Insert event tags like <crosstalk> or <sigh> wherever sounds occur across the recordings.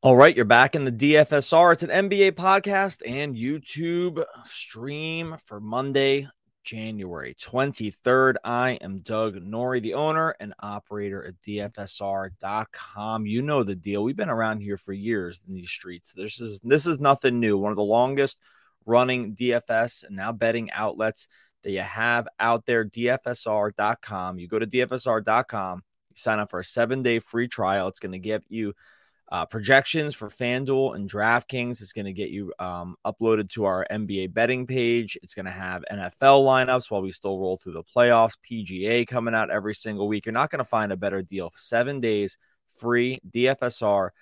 All right, you're back in the DFSR. It's an NBA podcast and YouTube stream for Monday, January 23rd. I am Doug Norrie, the owner and operator at DFSR.com. You know the deal. We've been around here for years in these streets. This is this is nothing new. One of the longest running DFS and now betting outlets that you have out there, DFSR.com. You go to DFSR.com, you sign up for a seven day free trial. It's going to give you uh, projections for FanDuel and DraftKings. It's going to get you um, uploaded to our NBA betting page. It's going to have NFL lineups while we still roll through the playoffs, PGA coming out every single week. You're not going to find a better deal. Seven days free, DFSR.com.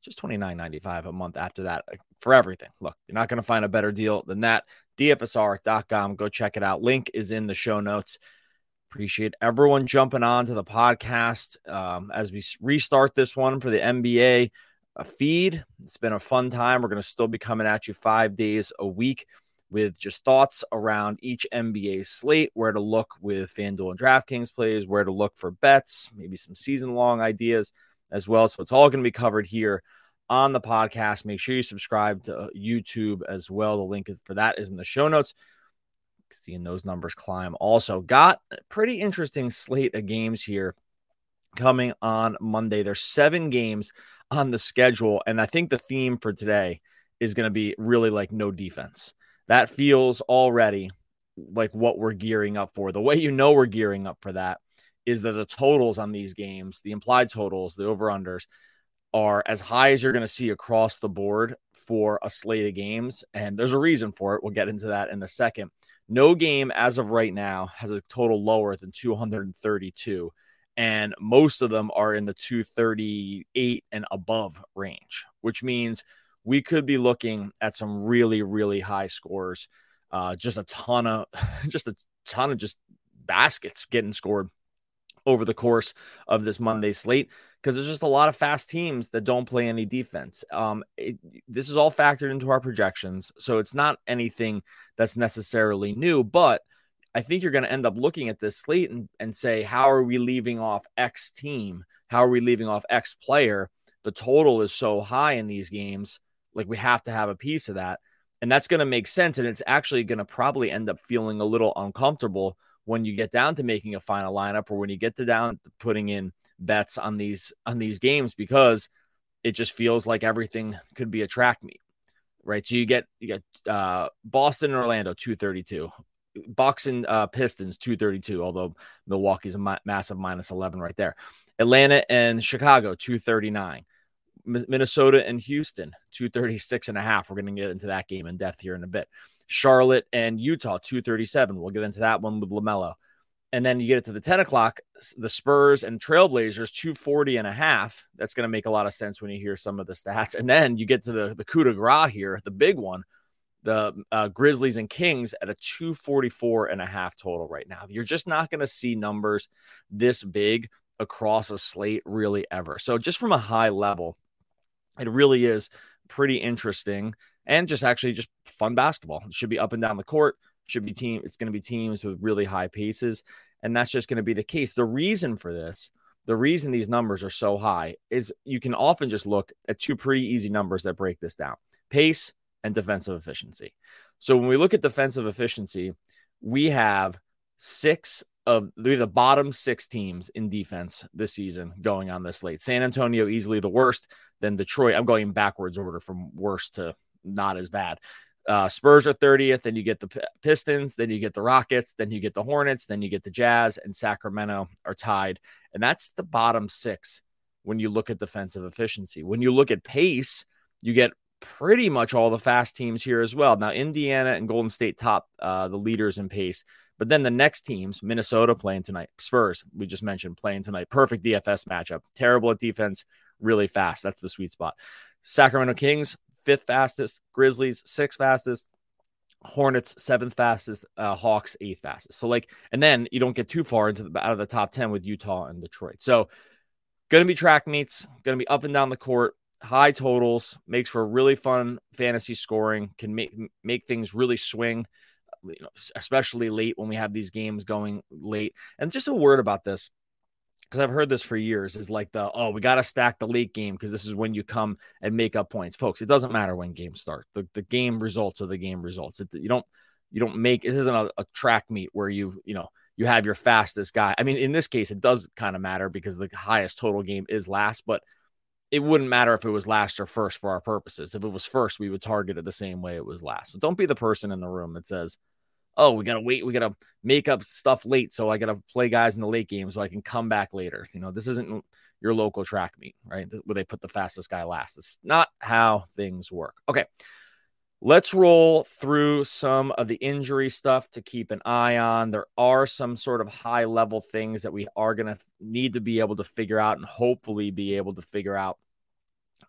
Just $29.95 a month after that for everything. Look, you're not going to find a better deal than that. DFSR.com. Go check it out. Link is in the show notes. Appreciate everyone jumping on to the podcast um, as we restart this one for the NBA feed. It's been a fun time. We're going to still be coming at you five days a week with just thoughts around each NBA slate, where to look with FanDuel and DraftKings plays, where to look for bets, maybe some season long ideas as well. So it's all going to be covered here on the podcast. Make sure you subscribe to uh, YouTube as well. The link for that is in the show notes seeing those numbers climb. Also, got pretty interesting slate of games here coming on Monday. There's seven games on the schedule, and I think the theme for today is going to be really like no defense. That feels already like what we're gearing up for. The way you know we're gearing up for that is that the totals on these games, the implied totals, the over unders, are as high as you're going to see across the board for a slate of games. And there's a reason for it. We'll get into that in a second. No game as of right now has a total lower than 232, and most of them are in the 238 and above range, which means we could be looking at some really, really high scores. Uh, just a ton of, <laughs> just a ton of just baskets getting scored over the course of this Monday slate because there's just a lot of fast teams that don't play any defense. Um, it, this is all factored into our projections, so it's not anything that's necessarily new. But I think you're going to end up looking at this slate and, and say, how are we leaving off X team? How are we leaving off X player? The total is so high in these games, like we have to have a piece of that. And that's going to make sense. And it's actually going to probably end up feeling a little uncomfortable when you get down to making a final lineup or when you get to down to putting in bets on these on these games because it just feels like everything could be a track meet right? So you get you get uh boston and orlando 232 bucks and uh, pistons 232 although milwaukee's a ma- massive minus 11 right there. Atlanta and chicago 239 minnesota and houston 236 and a half. We're going to get into that game in depth here in a bit. Charlotte and Utah, 237. We'll get into that one with LaMelo. And then you get it to the 10 o'clock, the Spurs and Trailblazers, 240 and a half. That's going to make a lot of sense when you hear some of the stats. And then you get to the, the coup de grace here, the big one, the uh, Grizzlies and Kings at a 244 and a half total right now. You're just not going to see numbers this big across a slate really ever. So, just from a high level, it really is pretty interesting and just actually just fun basketball. It should be up and down the court. Should be team. It's going to be teams with really high paces, and that's just going to be the case. The reason for this, the reason these numbers are so high, is you can often just look at two pretty easy numbers that break this down: pace and defensive efficiency. So when we look at defensive efficiency, we have six of the bottom six teams in defense this season going on this late. San Antonio easily the worst, then Detroit. I'm going backwards order from worst to not as bad. Uh, Spurs are 30th, then you get the Pistons, then you get the Rockets, then you get the Hornets, then you get the Jazz, and Sacramento are tied. And that's the bottom six when you look at defensive efficiency. When you look at pace, you get pretty much all the fast teams here as well. Now, Indiana and Golden State top uh, the leaders in pace. But then the next teams, Minnesota playing tonight, Spurs, we just mentioned playing tonight. Perfect DFS matchup. Terrible at defense, really fast. That's the sweet spot. Sacramento Kings, fifth fastest, Grizzlies sixth fastest, Hornets seventh fastest, uh, Hawks eighth fastest. So like, and then you don't get too far into the out of the top ten with Utah and Detroit. So going to be track meets, going to be up and down the court, high totals, makes for really fun fantasy scoring, can make make things really swing. You know, especially late when we have these games going late. And just a word about this because I've heard this for years is like the oh we got to stack the late game because this is when you come and make up points, folks. It doesn't matter when games start. The the game results are the game results. It, you don't you don't make this isn't a, a track meet where you you know you have your fastest guy. I mean, in this case, it does kind of matter because the highest total game is last, but it wouldn't matter if it was last or first for our purposes. If it was first, we would target it the same way it was last. So don't be the person in the room that says, oh, we gotta wait, we gotta make up stuff late, so I gotta play guys in the late game so I can come back later. You know, this isn't your local track meet, right? Where they put the fastest guy last. It's not how things work. Okay. Let's roll through some of the injury stuff to keep an eye on. There are some sort of high level things that we are going to need to be able to figure out and hopefully be able to figure out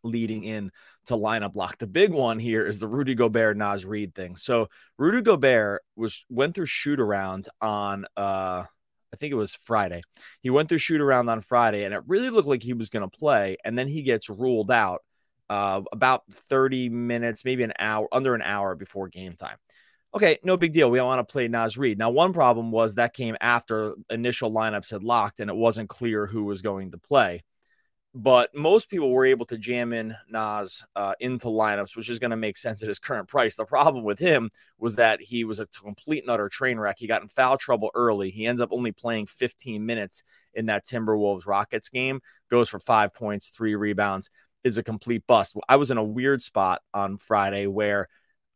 leading in to lineup lock. The big one here is the Rudy Gobert Naz Reid thing. So Rudy Gobert was went through shoot around on uh I think it was Friday. He went through shoot around on Friday and it really looked like he was going to play and then he gets ruled out uh, about 30 minutes, maybe an hour, under an hour before game time. Okay, no big deal. We want to play Naz Reid. Now, one problem was that came after initial lineups had locked and it wasn't clear who was going to play but most people were able to jam in Naz uh, into lineups, which is going to make sense at his current price. The problem with him was that he was a complete and utter train wreck. He got in foul trouble early. He ends up only playing 15 minutes in that Timberwolves Rockets game, goes for five points, three rebounds, is a complete bust. I was in a weird spot on Friday where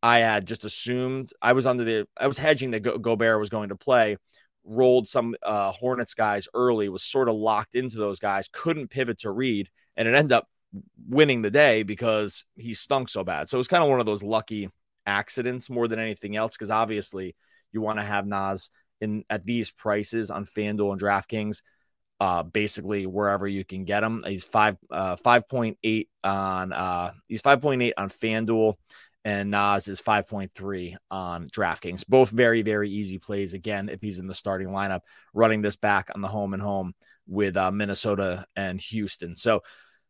I had just assumed I was under the, I was hedging that Go- Gobert was going to play rolled some uh, Hornets guys early, was sort of locked into those guys, couldn't pivot to Reid, and it ended up winning the day because he stunk so bad. So it was kind of one of those lucky accidents more than anything else, because obviously you want to have Naz in at these prices on FanDuel and DraftKings. Uh, basically wherever you can get him. He's five uh, five point eight on uh, he's five point eight on FanDuel and Naz is 5.3 on DraftKings. Both very, very easy plays. Again, if he's in the starting lineup, running this back on the home and home with uh, Minnesota and Houston. So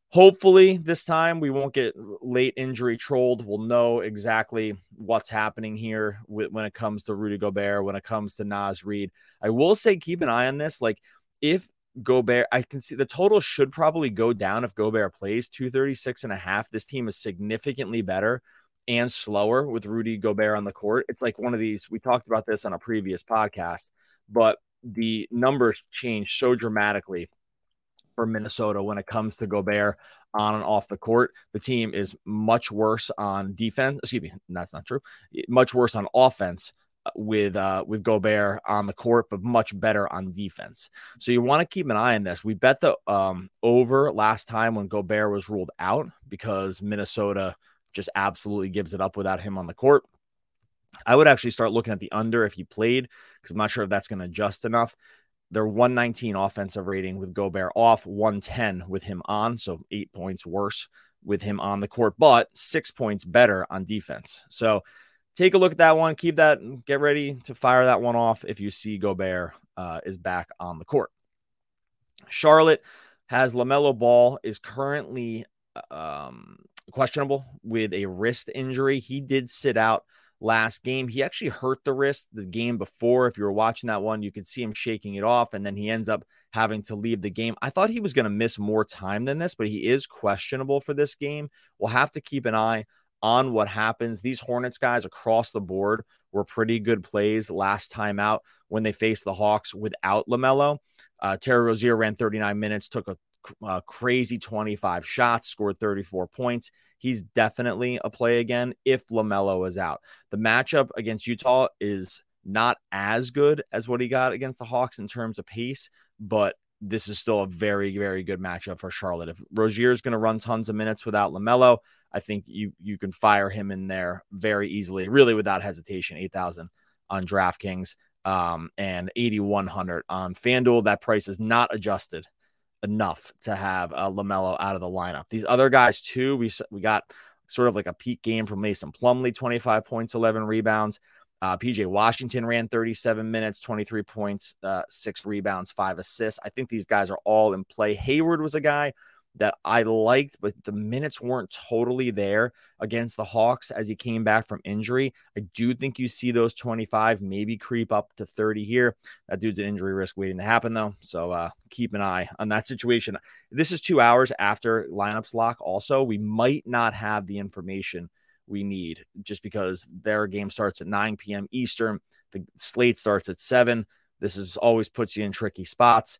hopefully this time we won't get late injury trolled. We'll know exactly what's happening here when it comes to Rudy Gobert, when it comes to Naz Reid. I will say keep an eye on this. Like if Gobert, I can see the total should probably go down if Gobert plays 236 and a half. This team is significantly better and slower with Rudy Gobert on the court. It's like one of these, we talked about this on a previous podcast, but the numbers change so dramatically for Minnesota when it comes to Gobert on and off the court. The team is much worse on defense. Excuse me, that's not true. Much worse on offense uh, with uh, with Gobert on the court, but much better on defense. So you want to keep an eye on this. We bet the um, over last time when Gobert was ruled out because Minnesota just absolutely gives it up without him on the court. I would actually start looking at the under if he played because I'm not sure if that's going to adjust enough. They're 119 offensive rating with Gobert off, 110 with him on, so eight points worse with him on the court, but six points better on defense. So take a look at that one. Keep that, get ready to fire that one off if you see Gobert uh, is back on the court. Charlotte has LaMelo Ball is currently um, questionable with a wrist injury. He did sit out last game. He actually hurt the wrist the game before. If you were watching that one, you could see him shaking it off, and then he ends up having to leave the game. I thought he was going to miss more time than this, but he is questionable for this game. We'll have to keep an eye on what happens. These Hornets guys across the board were pretty good plays last time out when they faced the Hawks without LaMelo. Uh, Terry Rozier ran 39 minutes, took a uh, crazy 25 shots, scored 34 points. He's definitely a play again if LaMelo is out. The matchup against Utah is not as good as what he got against the Hawks in terms of pace, but this is still a very, very good matchup for Charlotte. If Rozier is going to run tons of minutes without LaMelo, I think you you can fire him in there very easily, really without hesitation. 8,000 on DraftKings um, and 8,100 on FanDuel. That price is not adjusted enough to have uh, LaMelo out of the lineup. These other guys too, we we got sort of like a peak game from Mason Plumlee, 25 points, 11 rebounds. Uh, PJ Washington ran 37 minutes, 23 points, uh, six rebounds, five assists. I think these guys are all in play. Hayward was a guy that I liked, but the minutes weren't totally there against the Hawks as he came back from injury. I do think you see those 25 maybe creep up to 30 here. That dude's an injury risk waiting to happen, though. So uh, keep an eye on that situation. This is two hours after lineups lock, also. We might not have the information we need just because their game starts at 9 p.m. Eastern. The slate starts at 7. This is always puts you in tricky spots.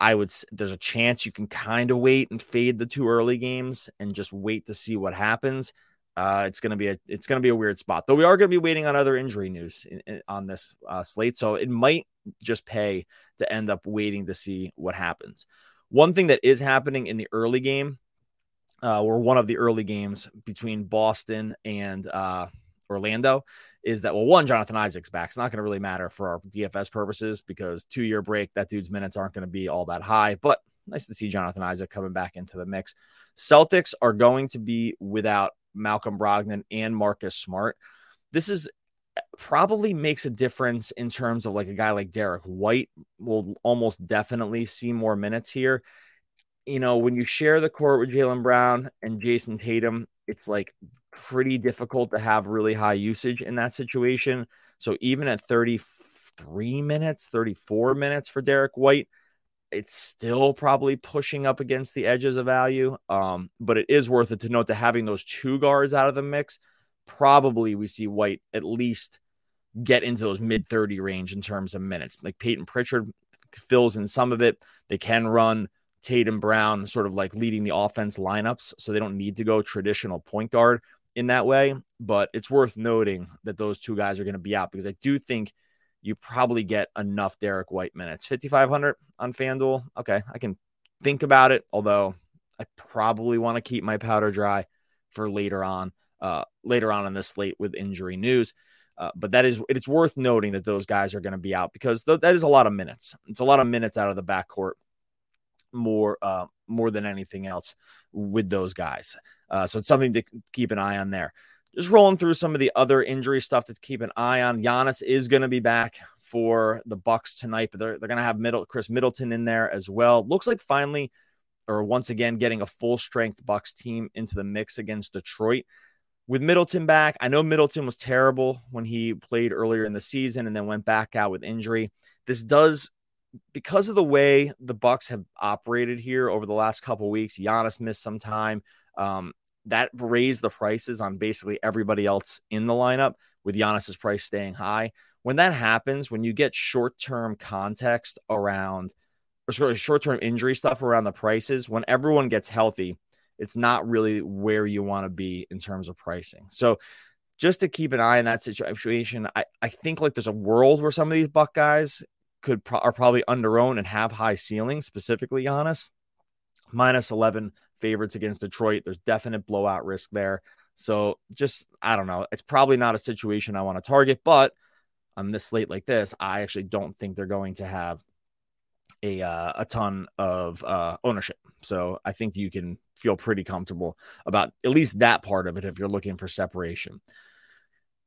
I would there's a chance you can kind of wait and fade the two early games and just wait to see what happens. Uh, it's gonna be a it's gonna be a weird spot though. We are gonna be waiting on other injury news in, in, on this uh, slate, so it might just pay to end up waiting to see what happens. One thing that is happening in the early game, uh, or one of the early games between Boston and uh, Orlando, is that well, one, Jonathan Isaac's back. It's not going to really matter for our DFS purposes because two year break, that dude's minutes aren't going to be all that high. But nice to see Jonathan Isaac coming back into the mix. Celtics are going to be without Malcolm Brogdon and Marcus Smart. This is probably makes a difference in terms of like a guy like Derrick White will almost definitely see more minutes here. You know, when you share the court with Jaylen Brown and Jayson Tatum, it's like pretty difficult to have really high usage in that situation. So even at 33 minutes, 34 minutes for Derrick White, it's still probably pushing up against the edges of value. Um, but it is worth it to note that having those two guards out of the mix, probably we see White at least get into those mid 30 range in terms of minutes. Like Payton Pritchard fills in some of it. They can run Tatum Brown sort of like leading the offense lineups, so they don't need to go traditional point guard in that way. But it's worth noting that those two guys are going to be out because I do think you probably get enough Derrick White minutes. 5,500 on FanDuel. Okay. I can think about it, although I probably want to keep my powder dry for later on, uh, later on in this slate with injury news. Uh, but that is, it's worth noting that those guys are going to be out because th- that is a lot of minutes. It's a lot of minutes out of the backcourt more uh, more than anything else with those guys. Uh, so it's something to keep an eye on there. Just rolling through some of the other injury stuff to keep an eye on. Giannis is going to be back for the Bucks tonight, but they're, they're going to have middle Khris Middleton in there as well. Looks like finally, or once again, getting a full strength Bucks team into the mix against Detroit. With Middleton back, I know Middleton was terrible when he played earlier in the season and then went back out with injury. This does because of the way the Bucks have operated here over the last couple weeks, Giannis missed some time. Um, that raised the prices on basically everybody else in the lineup, with Giannis's price staying high. When that happens, when you get short-term context around or short-term injury stuff around the prices, when everyone gets healthy, it's not really where you want to be in terms of pricing. So just to keep an eye on that situation, I, I think like there's a world where some of these Buck guys could pro- are probably under owned and have high ceilings, specifically Giannis. Minus 11 favorites against Detroit. There's definite blowout risk there. So just, I don't know. It's probably not a situation I want to target, but on this slate like this, I actually don't think they're going to have a, uh, a ton of uh, ownership. So I think you can feel pretty comfortable about at least that part of it if you're looking for separation.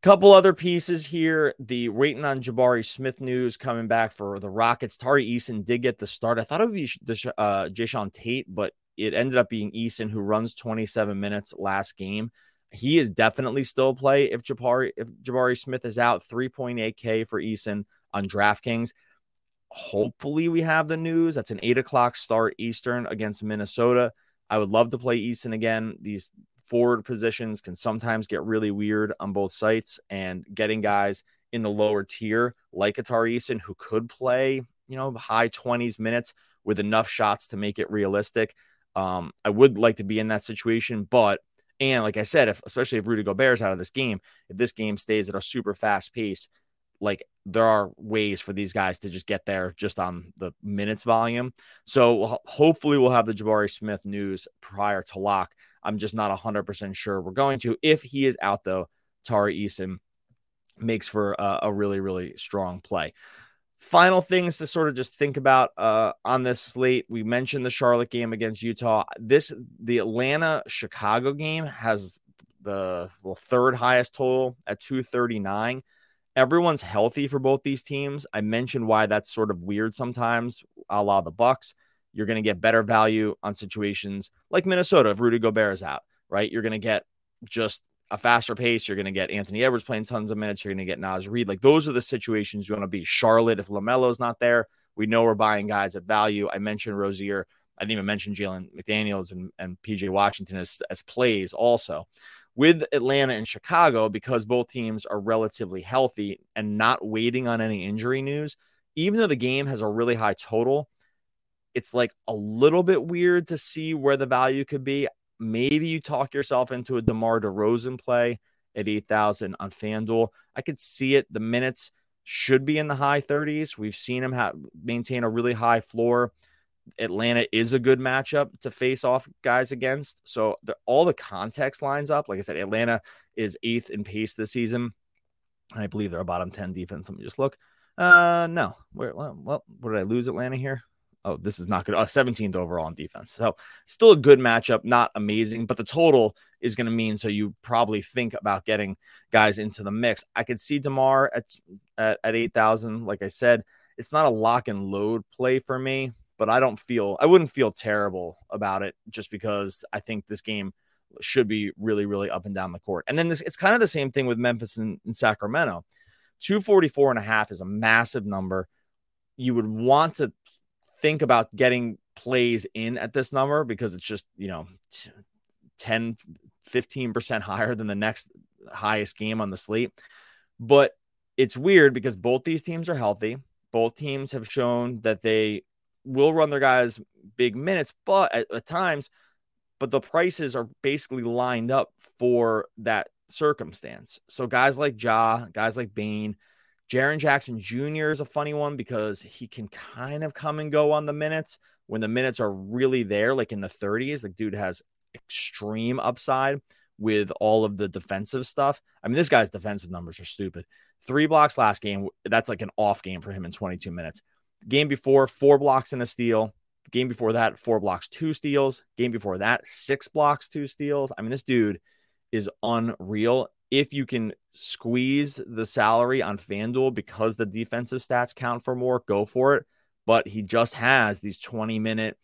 Couple other pieces here. The waiting on Jabari Smith news coming back for the Rockets. Tari Eason did get the start. I thought it would be uh, Jae'Sean Tate, but it ended up being Eason who runs 27 minutes last game. He is definitely still play if Jabari if Jabari Smith is out. 3.8K for Eason on DraftKings. Hopefully, we have the news. That's an eight o'clock start Eastern against Minnesota. I would love to play Eason again. These forward positions can sometimes get really weird on both sites and getting guys in the lower tier like Atari Eason who could play, you know, high 20s minutes with enough shots to make it realistic. Um, I would like to be in that situation, but and like I said, if especially if Rudy Gobert's out of this game, if this game stays at a super fast pace, like there are ways for these guys to just get there just on the minutes volume. So hopefully we'll have the Jabari Smith news prior to lock. I'm just not 100% sure we're going to. If he is out, though, Tari Eason makes for a, a really, really strong play. Final things to sort of just think about uh, on this slate. We mentioned the Charlotte game against Utah. This the Atlanta Chicago game has the well, third highest total at 239. Everyone's healthy for both these teams. I mentioned why that's sort of weird sometimes, a la the Bucks You're going to get better value on situations like Minnesota if Rudy Gobert is out, right? You're going to get just a faster pace. You're going to get Anthony Edwards playing tons of minutes. You're going to get Naz Reid. Like those are the situations you want to be. Charlotte, if LaMelo's not there, we know we're buying guys at value. I mentioned Rozier. I didn't even mention Jalen McDaniels and, and PJ Washington as, as plays also. With Atlanta and Chicago, because both teams are relatively healthy and not waiting on any injury news, even though the game has a really high total, it's like a little bit weird to see where the value could be. Maybe you talk yourself into a DeMar DeRozan play at 8,000 on FanDuel. I could see it. The minutes should be in the high 30s. We've seen him have maintain a really high floor. Atlanta is a good matchup to face off guys against. So the, all the context lines up. Like I said, Atlanta is eighth in pace this season. I believe they're a bottom 10 defense. Let me just look. Uh, no. Where, well, what did I lose Atlanta here? Oh, this is not good. Uh, 17th overall on defense. So still a good matchup, not amazing, but the total is going to mean so you probably think about getting guys into the mix. I could see DeMar at, at, at 8,000. Like I said, it's not a lock and load play for me but I don't feel I wouldn't feel terrible about it just because I think this game should be really, really up and down the court. And then this it's kind of the same thing with Memphis and, and Sacramento. 244 and a half is a massive number. You would want to think about getting plays in at this number because it's just, you know, 10, 15% higher than the next highest game on the slate. But it's weird because both these teams are healthy. Both teams have shown that they will run their guys big minutes, but at, at times, but the prices are basically lined up for that circumstance. So guys like Ja, guys like Bane, Jaren Jackson Jr. is a funny one because he can kind of come and go on the minutes when the minutes are really there, like in the 30s. Like, dude has extreme upside with all of the defensive stuff. I mean, this guy's defensive numbers are stupid. Three blocks last game. That's like an off game for him in 22 minutes. Game before, four blocks and a steal. Game before that, four blocks, two steals. Game before that, six blocks, two steals. I mean, this dude is unreal. If you can squeeze the salary on FanDuel because the defensive stats count for more, go for it. But he just has these 20 minute,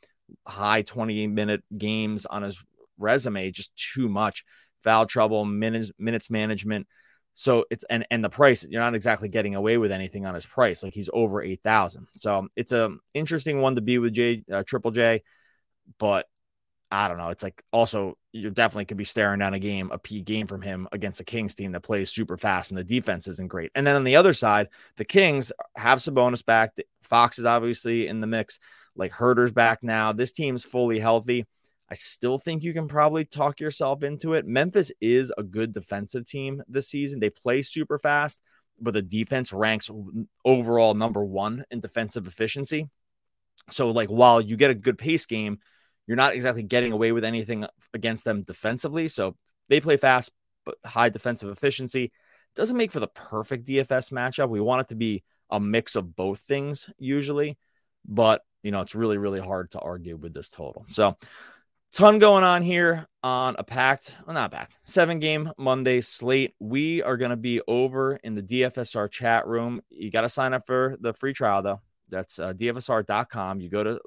high 20 minute games on his resume, just too much foul trouble, minutes, minutes management. So it's and and the price you're not exactly getting away with anything on his price. Like he's over eight thousand. So it's a interesting one to be with J uh, Triple J, but I don't know. It's like also you definitely could be staring down a game, a P game from him against a Kings team that plays super fast and the defense isn't great. And then on the other side, the Kings have Sabonis back. Fox is obviously in the mix. Like Huerter's back now. This team's fully healthy. I still think you can probably talk yourself into it. Memphis is a good defensive team this season. They play super fast, but the defense ranks overall number one in defensive efficiency. So, like, while you get a good pace game, you're not exactly getting away with anything against them defensively. So they play fast, but high defensive efficiency doesn't make for the perfect DFS matchup. We want it to be a mix of both things usually, but you know, it's really, really hard to argue with this total. So ton going on here on a packed, well, not packed, seven game Monday slate. We are going to be over in the DFSR chat room. You got to sign up for the free trial, though. That's uh, DFSR.com. You go to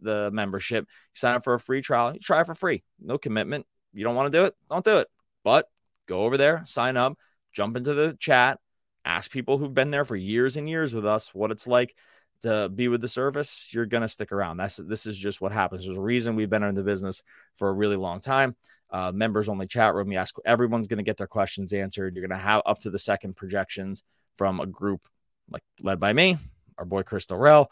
the membership, you sign up for a free trial, you try it for free, no commitment. You don't want to do it, don't do it. But go over there, sign up, jump into the chat, ask people who've been there for years and years with us what it's like to be with the service, you're gonna stick around. That's this is just what happens. There's a reason we've been in the business for a really long time. Uh, members only chat room. You ask everyone's gonna get their questions answered. You're gonna have up to the second projections from a group like led by me, our boy Chris Dorrell,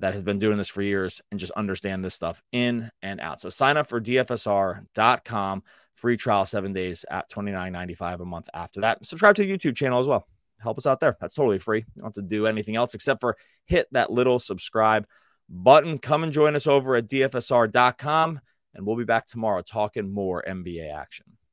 that has been doing this for years and just understand this stuff in and out. So sign up for DFSR.com, free trial seven days at $29.95 a month after that. Subscribe to the YouTube channel as well help us out there. That's totally free. You don't have to do anything else except for hit that little subscribe button. Come and join us over at dfsr.com, and we'll be back tomorrow talking more NBA action.